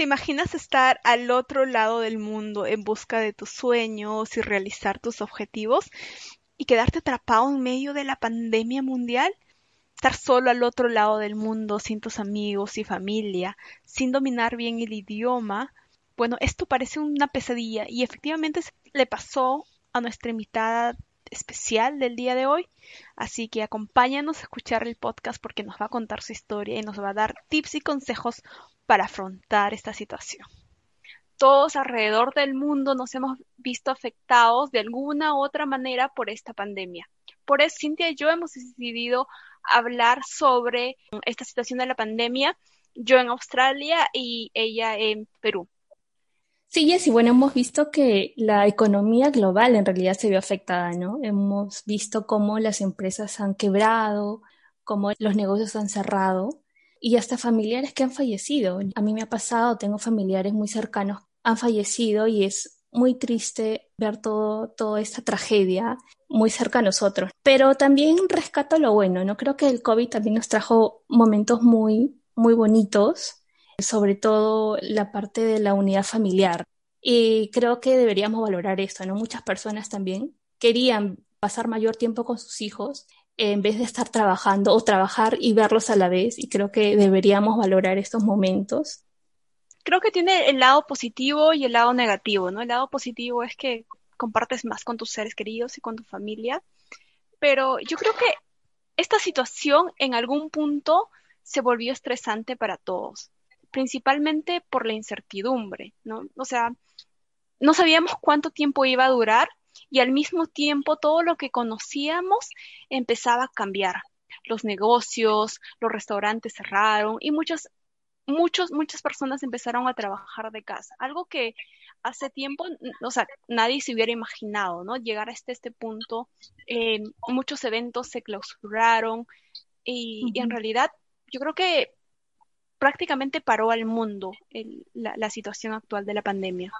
¿Te imaginas estar al otro lado del mundo en busca de tus sueños y realizar tus objetivos y quedarte atrapado en medio de la pandemia mundial? Estar solo al otro lado del mundo, sin tus amigos y familia, sin dominar bien el idioma. Bueno, esto parece una pesadilla y efectivamente le pasó a nuestra invitada especial del día de hoy. Así que acompáñanos a escuchar el podcast porque nos va a contar su historia y nos va a dar tips y consejos para afrontar esta situación. Todos alrededor del mundo nos hemos visto afectados de alguna u otra manera por esta pandemia. Por eso Cintia y yo hemos decidido hablar sobre esta situación de la pandemia, yo en Australia y ella en Perú. Sí, Jessy, bueno, hemos visto que la economía global en realidad se vio afectada, ¿no? Hemos visto cómo las empresas han quebrado, cómo los negocios han cerrado y hasta familiares que han fallecido. A mí me ha pasado, tengo familiares muy cercanos, han fallecido y es muy triste ver todo, toda esta tragedia muy cerca a nosotros. Pero también rescato lo bueno, ¿no? Creo que el COVID también nos trajo momentos muy, muy bonitos sobre todo la parte de la unidad familiar. Y creo que deberíamos valorar esto, ¿no? Muchas personas también querían pasar mayor tiempo con sus hijos en vez de estar trabajando o trabajar y verlos a la vez. Y creo que deberíamos valorar estos momentos. Creo que tiene el lado positivo y el lado negativo, ¿no? El lado positivo es que compartes más con tus seres queridos y con tu familia, pero yo creo que esta situación en algún punto se volvió estresante para todos principalmente por la incertidumbre, ¿no? O sea, no sabíamos cuánto tiempo iba a durar y al mismo tiempo todo lo que conocíamos empezaba a cambiar. Los negocios, los restaurantes cerraron y muchas, muchos, muchas personas empezaron a trabajar de casa. Algo que hace tiempo, o sea, nadie se hubiera imaginado, ¿no? Llegar hasta este punto. Eh, muchos eventos se clausuraron y en realidad yo creo que prácticamente paró al mundo la, situación actual de la pandemia.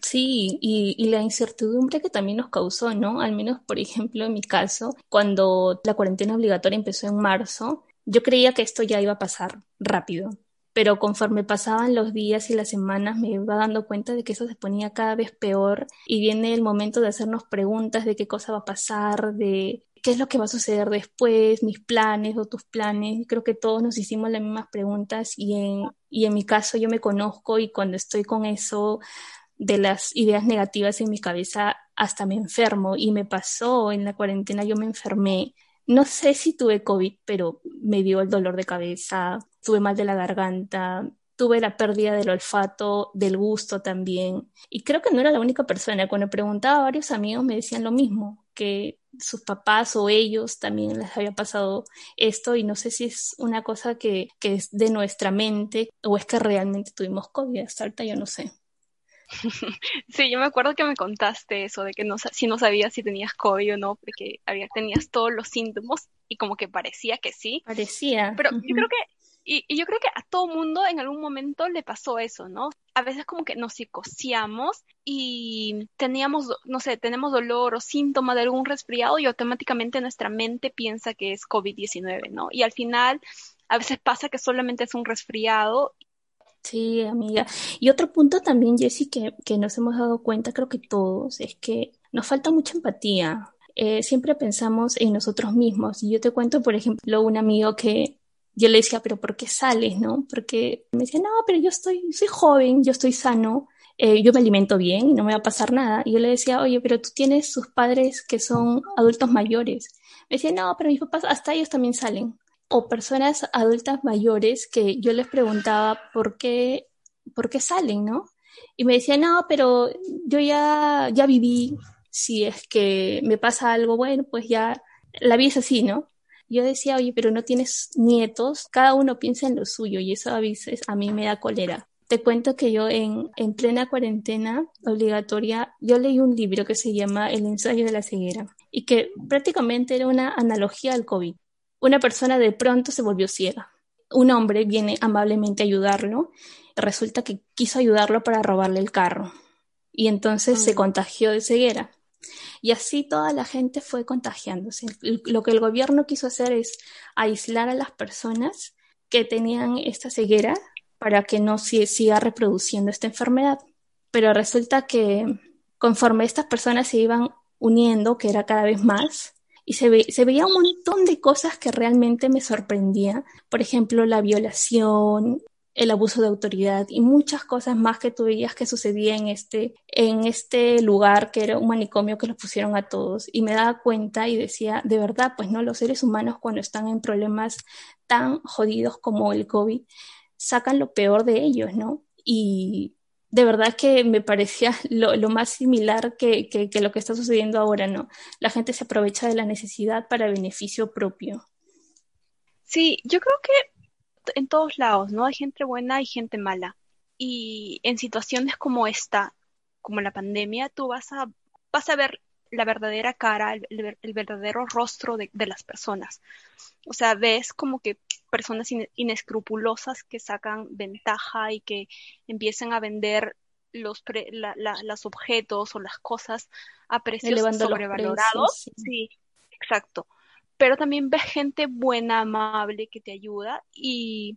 Sí, y, y, la incertidumbre que también nos causó, ¿no? Al menos, por ejemplo, en mi caso, cuando la cuarentena obligatoria empezó en marzo, yo creía que esto ya iba a pasar rápido, pero conforme pasaban los días y las semanas me iba dando cuenta de que eso se ponía cada vez peor y viene el momento de hacernos preguntas de qué cosa va a pasar, de qué es lo que va a suceder después, mis planes o tus planes. Creo que todos nos hicimos las mismas preguntas y en, y en mi caso yo me conozco y cuando estoy con eso de las ideas negativas en mi cabeza hasta me enfermo y me pasó en la cuarentena, yo me enfermé. No sé si tuve COVID, pero me dio el dolor de cabeza, tuve mal de la garganta, tuve la pérdida del olfato, del gusto también. Y creo que no era la única persona. Cuando preguntaba a varios amigos me decían lo mismo, que sus papás o ellos también les había pasado esto y no sé si es una cosa que, que es de nuestra mente o es que realmente tuvimos COVID. Hasta ahorita yo no sé. Sí, yo me acuerdo que me contaste eso de que no, si no sabías si tenías COVID o no, porque había, tenías todos los síntomas y como que parecía que sí. Parecía. Pero yo creo que y, yo creo que a todo mundo en algún momento le pasó eso, ¿no? A veces como que nos psicoseamos y teníamos, no sé, tenemos dolor o síntoma de algún resfriado y automáticamente nuestra mente piensa que es COVID-19, ¿no? Y al final a veces pasa que solamente es un resfriado. Sí, amiga. Y otro punto también, Jessie, que, que nos hemos dado cuenta, creo que todos, es que nos falta mucha empatía. Eh, siempre pensamos en nosotros mismos. Y yo te cuento, por ejemplo, un amigo que yo le decía, pero ¿por qué sales, no? Porque me decía, no, pero yo estoy, soy joven, yo estoy sano, eh, yo me alimento bien y no me va a pasar nada. Y yo le decía, oye, pero tú tienes sus padres que son adultos mayores. Me decía, no, pero mis papás, hasta ellos también salen. O personas adultas mayores que yo les preguntaba por qué, por qué salen, ¿no? Y me decía, no, pero yo ya, ya viví, si es que me pasa algo bueno, pues ya la vida es así, ¿no? Yo decía, oye, pero no tienes nietos, cada uno piensa en lo suyo y eso a veces a mí me da cólera. Te cuento que yo en, en plena cuarentena obligatoria, yo leí un libro que se llama El ensayo de la ceguera y que prácticamente era una analogía al COVID. Una persona de pronto se volvió ciega. Un hombre viene amablemente a ayudarlo. Resulta que quiso ayudarlo para robarle el carro y entonces se contagió de ceguera. Y así toda la gente fue contagiándose. Lo que el gobierno quiso hacer es aislar a las personas que tenían esta ceguera para que no siga reproduciendo esta enfermedad. Pero resulta que conforme estas personas se iban uniendo, que era cada vez más, y se, se veía un montón de cosas que realmente me sorprendían. Por ejemplo, la violación, el abuso de autoridad y muchas cosas más que tú veías que sucedía en este, en este lugar que era un manicomio que los pusieron a todos. Y me daba cuenta y decía, de verdad, pues no, los seres humanos cuando están en problemas tan jodidos como el COVID, sacan lo peor de ellos, ¿no? Y de verdad que me parecía lo, lo más similar que, que, que lo que está sucediendo ahora, ¿no? La gente se aprovecha de la necesidad para beneficio propio. Sí, yo creo que en todos lados, ¿no? Hay gente buena y gente mala. Y en situaciones como esta, como la pandemia, tú vas a, vas a ver la verdadera cara, el, el verdadero rostro de, de, las personas. O sea, ves como que personas inescrupulosas que sacan ventaja y que empiezan a vender los, pre, la, la, los objetos o las cosas a precios Elevando sobrevalorados. Precios, sí. sí, exacto. Pero también ves gente buena, amable, que te ayuda. Y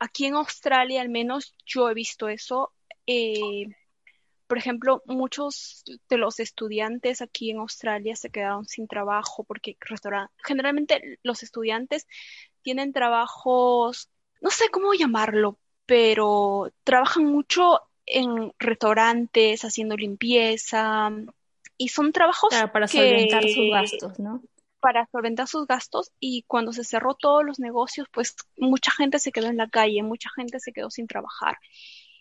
aquí en Australia, al menos yo he visto eso. Eh, por ejemplo, muchos de los estudiantes aquí en Australia se quedaron sin trabajo porque generalmente los estudiantes tienen trabajos, no sé cómo llamarlo, pero trabajan mucho en restaurantes, haciendo limpieza, y son trabajos claro, para que, solventar sus gastos, ¿no? Para solventar sus gastos y cuando se cerró todos los negocios, pues mucha gente se quedó en la calle, mucha gente se quedó sin trabajar.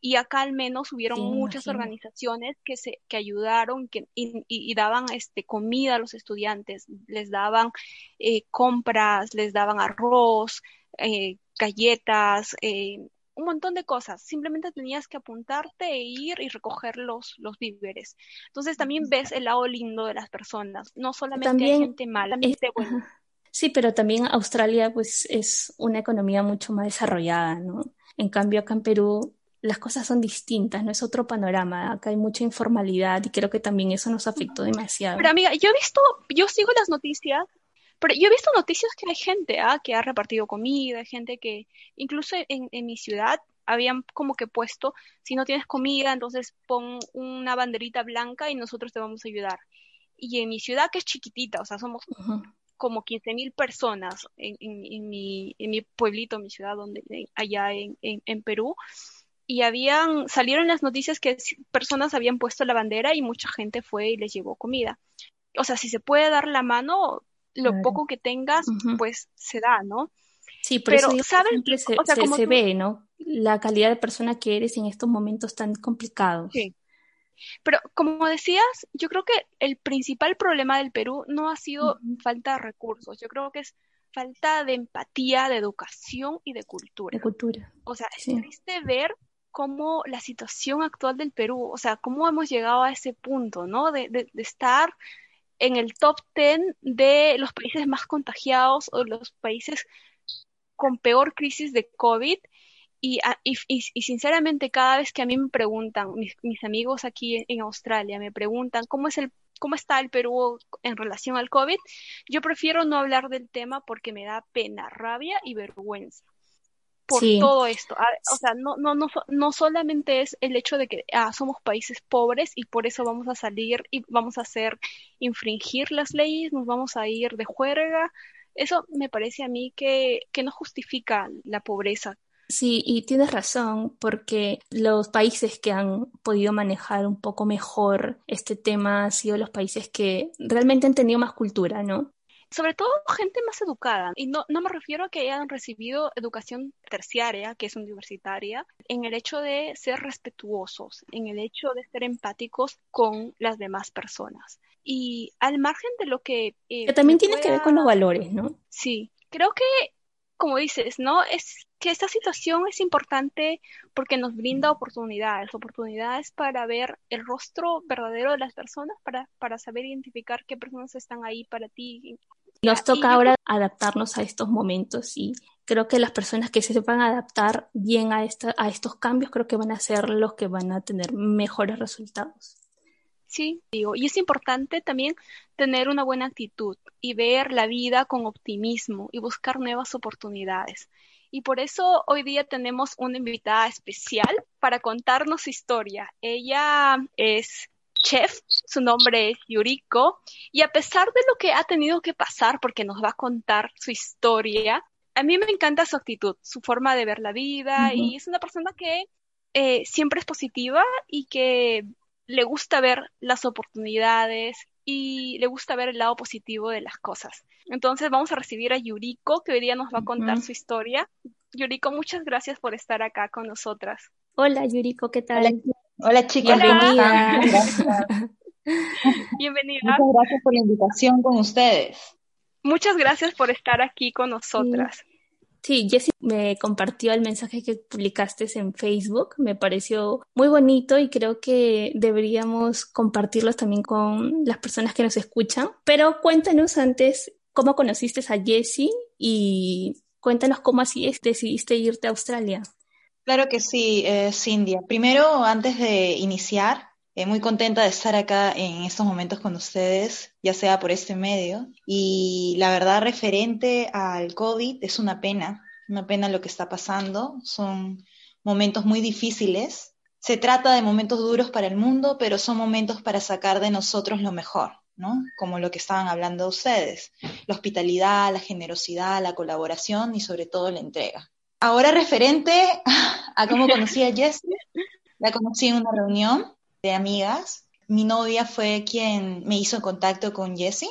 Y acá al menos hubieron sí, muchas imagino. organizaciones que se que ayudaron que, y, y, daban este comida a los estudiantes, les daban eh, compras, les daban arroz, eh, galletas, eh, un montón de cosas. Simplemente tenías que apuntarte e ir y recoger los, los víveres. Entonces también ves el lado lindo de las personas. No solamente también hay gente mala, también gente buena. Sí, pero también Australia pues es una economía mucho más desarrollada, ¿no? En cambio acá en Perú las cosas son distintas, no es otro panorama. Acá hay mucha informalidad y creo que también eso nos afectó demasiado. Pero amiga, yo he visto, yo sigo las noticias, pero yo he visto noticias que hay gente ¿ah? que ha repartido comida, gente que incluso en, en mi ciudad habían como que puesto, si no tienes comida, entonces pon una banderita blanca y nosotros te vamos a ayudar. Y en mi ciudad, que es chiquitita, o sea, somos uh -huh. como 15 mil personas en, en, en, mi, en mi pueblito, mi ciudad, donde allá en, en Perú, y habían, salieron las noticias que personas habían puesto la bandera y mucha gente fue y les llevó comida. O sea, si se puede dar la mano, lo claro. poco que tengas, uh -huh. pues se da, ¿no? Sí, por pero, eso ¿sabes? siempre se, o sea, se, se ve, ¿no? La calidad de persona que eres en estos momentos tan complicados. Sí. Pero como decías, yo creo que el principal problema del Perú no ha sido uh -huh. falta de recursos, yo creo que es falta de empatía, de educación y de cultura. De cultura. O sea, es triste ver cómo la situación actual del Perú, o sea, cómo hemos llegado a ese punto, ¿no? De, de, de estar en el top 10 de los países más contagiados o los países con peor crisis de COVID. Y, y, sinceramente, cada vez que a mí me preguntan, mis, mis amigos aquí en, en Australia me preguntan cómo es el cómo está el Perú en relación al COVID, yo prefiero no hablar del tema porque me da pena, rabia y vergüenza por sí. todo esto. O sea, no, no, no, no solamente es el hecho de que ah, somos países pobres y por eso vamos a salir y vamos a hacer infringir las leyes, nos vamos a ir de juerga. Eso me parece a mí que, que no justifica la pobreza. Sí, y tienes razón, porque los países que han podido manejar un poco mejor este tema han sido los países que realmente han tenido más cultura, ¿no? Sobre todo gente más educada. Y no, no me refiero a que hayan recibido educación terciaria, que es universitaria, en el hecho de ser respetuosos, en el hecho de ser empáticos con las demás personas. Y al margen de lo que... Eh, que también tiene pueda... que ver con los valores, ¿no? Sí, creo que, como dices, ¿no? Es que esta situación es importante porque nos brinda oportunidades, oportunidades para ver el rostro verdadero de las personas, para, para saber identificar qué personas están ahí para ti, nos toca ahora adaptarnos a estos momentos y creo que las personas que se sepan adaptar bien a, esta, a estos cambios creo que van a ser los que van a tener mejores resultados. Sí, digo, y es importante también tener una buena actitud y ver la vida con optimismo y buscar nuevas oportunidades. Y por eso hoy día tenemos una invitada especial para contarnos su historia. Ella es chef, su nombre es Yuriko, y a pesar de lo que ha tenido que pasar, porque nos va a contar su historia, a mí me encanta su actitud, su forma de ver la vida, y es una persona que eh, siempre es positiva y que le gusta ver las oportunidades y le gusta ver el lado positivo de las cosas. Entonces vamos a recibir a Yuriko, que hoy día nos va a contar su historia. Yuriko, muchas gracias por estar acá con nosotras. Hola Yuriko, ¿qué tal? Hola, chicas, bienvenida. Bienvenida. Muchas gracias por la invitación con ustedes. Muchas gracias por estar aquí con nosotras. Sí, Jessie me compartió el mensaje que publicaste en Facebook, me pareció muy bonito y creo que deberíamos compartirlos también con las personas que nos escuchan. Pero cuéntanos antes cómo conociste a Jessie y cuéntanos cómo así decidiste irte a Australia. Claro que sí, eh, Cindy. Primero, antes de iniciar, eh, muy contenta de estar acá en estos momentos con ustedes, ya sea por este medio. Y la verdad, referente al COVID, es una pena, una pena lo que está pasando. Son momentos muy difíciles. Se trata de momentos duros para el mundo, pero son momentos para sacar de nosotros lo mejor, ¿no? Como lo que estaban hablando ustedes. La hospitalidad, la generosidad, la colaboración y sobre todo la entrega. Ahora referente a cómo conocí a Jessie, la conocí en una reunión de amigas. Mi novia fue quien me hizo contacto con Jessie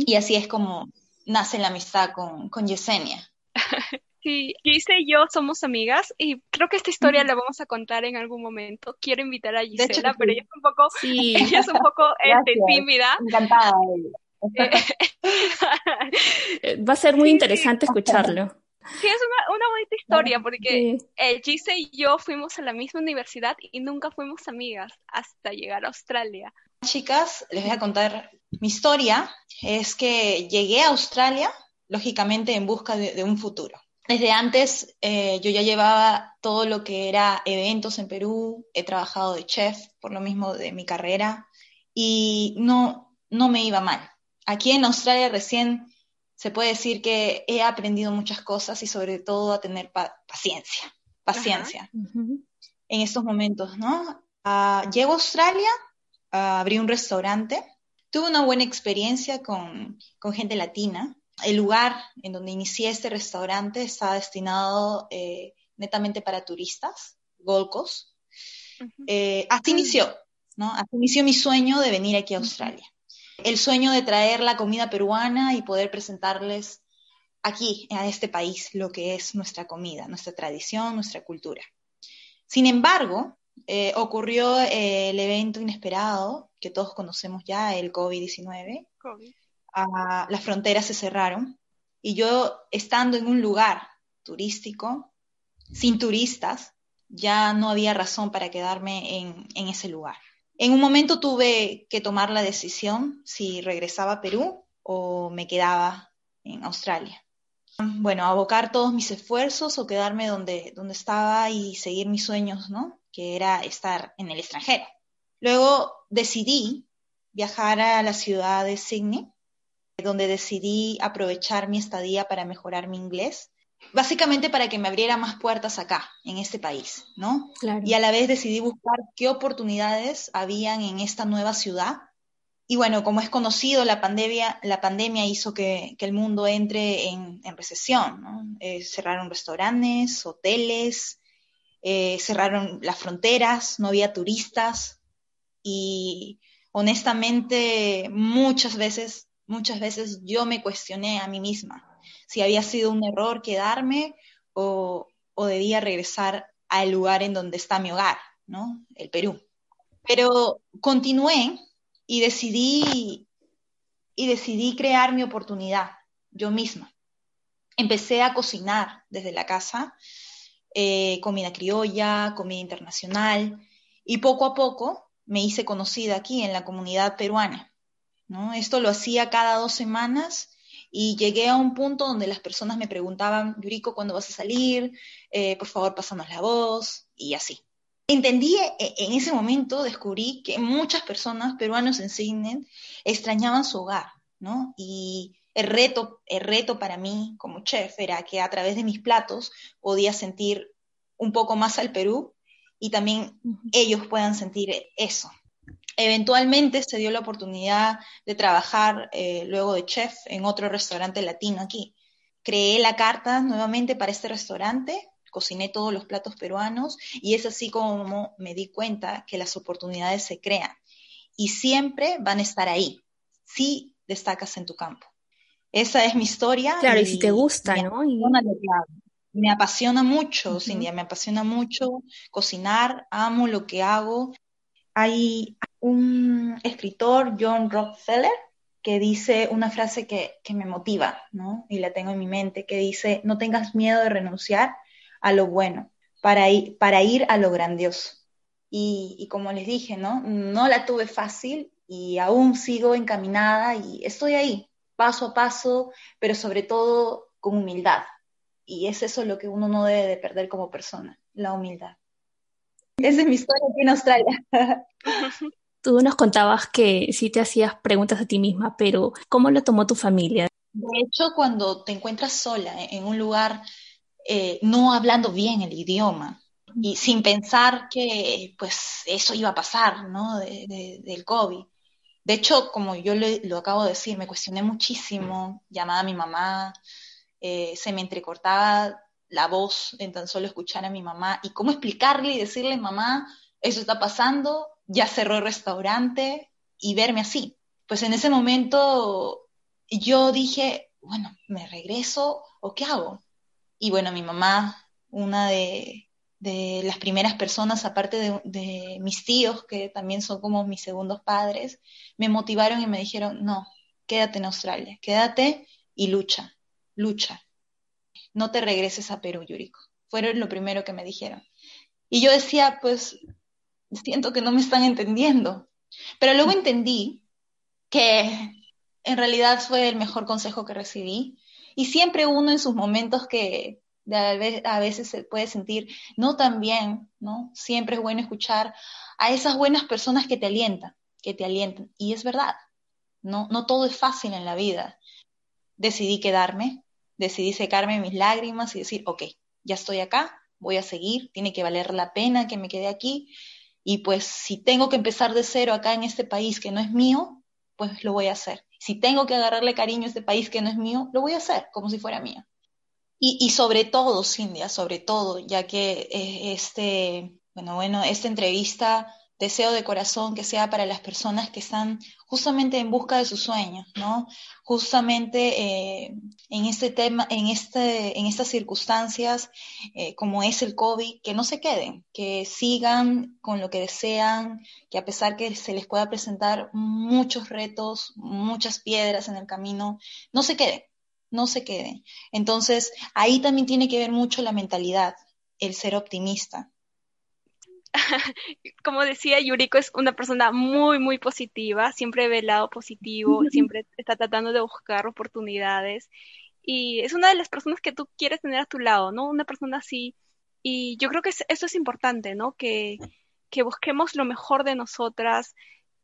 y así es como nace la amistad con, con Yesenia. Sí, Giselle y yo somos amigas y creo que esta historia la vamos a contar en algún momento. Quiero invitar a Gisela, pero ella es un poco, ella es un poco este, tímida. Encantada. Va a ser muy interesante escucharlo. Sí, es una, una bonita historia porque eh, Gise y yo fuimos a la misma universidad y nunca fuimos amigas hasta llegar a Australia. Chicas, les voy a contar mi historia. Es que llegué a Australia, lógicamente, en busca de, un futuro. Desde antes eh, yo ya llevaba todo lo que era eventos en Perú, he trabajado de chef por lo mismo de mi carrera y no, no me iba mal. Aquí en Australia recién se puede decir que he aprendido muchas cosas y sobre todo a tener paciencia, paciencia en estos momentos, ¿no? Uh, llego a Australia, abrí un restaurante, tuve una buena experiencia con, gente latina. El lugar en donde inicié este restaurante estaba destinado eh, netamente para turistas, Gold Coast. Eh, así inició, ¿no? Así inició mi sueño de venir aquí a Australia el sueño de traer la comida peruana y poder presentarles aquí, en este país, lo que es nuestra comida, nuestra tradición, nuestra cultura. Sin embargo, eh, ocurrió eh, el evento inesperado que todos conocemos ya, el COVID-19. Ah, las fronteras se cerraron y yo, estando en un lugar turístico, sin turistas, ya no había razón para quedarme en ese lugar. En un momento tuve que tomar la decisión si regresaba a Perú o me quedaba en Australia. Bueno, abocar todos mis esfuerzos o quedarme donde, donde estaba y seguir mis sueños, ¿no? Que era estar en el extranjero. Luego decidí viajar a la ciudad de Sydney, donde decidí aprovechar mi estadía para mejorar mi inglés básicamente para que me abriera más puertas acá, en este país, ¿no? Y a la vez decidí buscar qué oportunidades habían en esta nueva ciudad. Y bueno, como es conocido, la pandemia, la pandemia hizo que, el mundo entre en, recesión, ¿no? Eh, cerraron restaurantes, hoteles, eh, cerraron las fronteras, no había turistas y honestamente muchas veces, muchas veces yo me cuestioné a mí misma si había sido un error quedarme o, debía regresar al lugar en donde está mi hogar, ¿no? El Perú. Pero continué y decidí, y decidí crear mi oportunidad yo misma. Empecé a cocinar desde la casa, eh, comida criolla, comida internacional, y poco a poco me hice conocida aquí en la comunidad peruana. ¿no? Esto lo hacía cada dos semanas y llegué a un punto donde las personas me preguntaban, Yuriko, ¿cuándo vas a salir? Eh, por favor, pásanos la voz y así. Entendí e, en ese momento, descubrí que muchas personas peruanos en Sydney extrañaban su hogar, ¿no? Y el reto, el reto para mí como chef era que a través de mis platos podía sentir un poco más al Perú y también ellos puedan sentir eso. Eventualmente se dio la oportunidad de trabajar eh, luego de chef en otro restaurante latino aquí. Creé la carta nuevamente para este restaurante, cociné todos los platos peruanos y es así como me di cuenta que las oportunidades se crean y siempre van a estar ahí si destacas en tu campo. Esa es mi historia. Claro, y, si te gusta, ¿no? Me apasiona mucho, Cindy, me apasiona mucho cocinar, amo lo que hago. Hay un escritor, John Rockefeller, que dice una frase que, me motiva, ¿no? Y la tengo en mi mente, que dice, no tengas miedo de renunciar a lo bueno para ir, para ir a lo grandioso. Y, y, como les dije, ¿no? No la tuve fácil y aún sigo encaminada y estoy ahí, paso a paso, pero sobre todo con humildad, y es eso lo que uno no debe de perder como persona, la humildad. Esa es mi historia aquí en Australia. Tú nos contabas que sí te hacías preguntas a ti misma, pero ¿cómo lo tomó tu familia? De hecho, cuando te encuentras sola en un lugar eh, no hablando bien el idioma y sin pensar que pues eso iba a pasar, ¿no? del COVID. De hecho, como yo lo acabo de decir, me cuestioné muchísimo, llamaba a mi mamá, eh, se me entrecortaba la voz en tan solo escuchar a mi mamá y cómo explicarle y decirle, mamá, eso está pasando, ya cerró el restaurante y verme así. Pues en ese momento yo dije, bueno, ¿me regreso o qué hago? Y bueno, mi mamá, una de, las primeras personas, aparte de, de, mis tíos, que también son como mis segundos padres, me motivaron y me dijeron, no, quédate en Australia, quédate y lucha lucha. No te regreses a Perú, Yuriko. Fueron lo primero que me dijeron. Y yo decía, pues, siento que no me están entendiendo. Pero luego entendí que en realidad fue el mejor consejo que recibí. Y siempre uno en sus momentos que a veces se puede sentir no tan bien, ¿no? Siempre es bueno escuchar a esas buenas personas que te alientan, que te alientan. Y es verdad, no, no todo es fácil en la vida. Decidí quedarme, decidí secarme mis lágrimas y decir, ok, ya estoy acá, voy a seguir, tiene que valer la pena que me quede aquí. Y pues si tengo que empezar de cero acá en este país que no es mío, pues lo voy a hacer. Si tengo que agarrarle cariño a este país que no es mío, lo voy a hacer como si fuera mío. Y, sobre todo, Cindia, sobre todo, ya que eh, este, bueno, bueno, esta entrevista deseo de corazón que sea para las personas que están justamente en busca de sus sueños, ¿no? Justamente eh, en este tema, en este, en estas circunstancias, eh, como es el COVID, que no se queden, que sigan con lo que desean, que a pesar que se les pueda presentar muchos retos, muchas piedras en el camino, no se queden, no se queden. Entonces, ahí también tiene que ver mucho la mentalidad, el ser optimista, como decía, Yuriko es una persona muy, muy positiva, siempre ve el lado positivo, siempre está tratando de buscar oportunidades y es una de las personas que tú quieres tener a tu lado, ¿no? Una persona así. Y yo creo que eso es importante, ¿no? Que, que busquemos lo mejor de nosotras,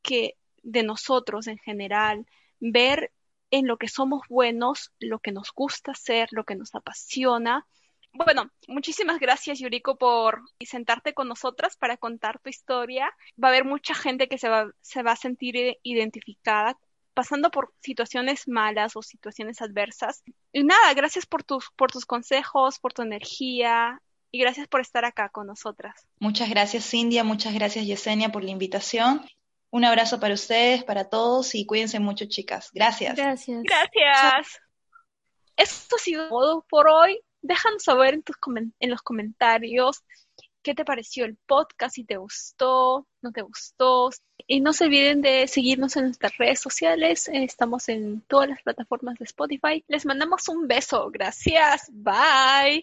que de nosotros en general, ver en lo que somos buenos, lo que nos gusta hacer, lo que nos apasiona bueno, muchísimas gracias Yuriko por sentarte con nosotras para contar tu historia. Va a haber mucha gente que se va, se va a sentir identificada pasando por situaciones malas o situaciones adversas. Y nada, gracias por tus, por tus consejos, por tu energía y gracias por estar acá con nosotras. Muchas gracias Cindia, muchas gracias Yesenia por la invitación. Un abrazo para ustedes, para todos y cuídense mucho chicas. Gracias. Gracias. Gracias. Esto ha sido todo por hoy déjanos saber en, tus en los comentarios qué te pareció el podcast, si te gustó, no te gustó. Y no se olviden de seguirnos en nuestras redes sociales. Estamos en todas las plataformas de Spotify. Les mandamos un beso. Gracias. Bye.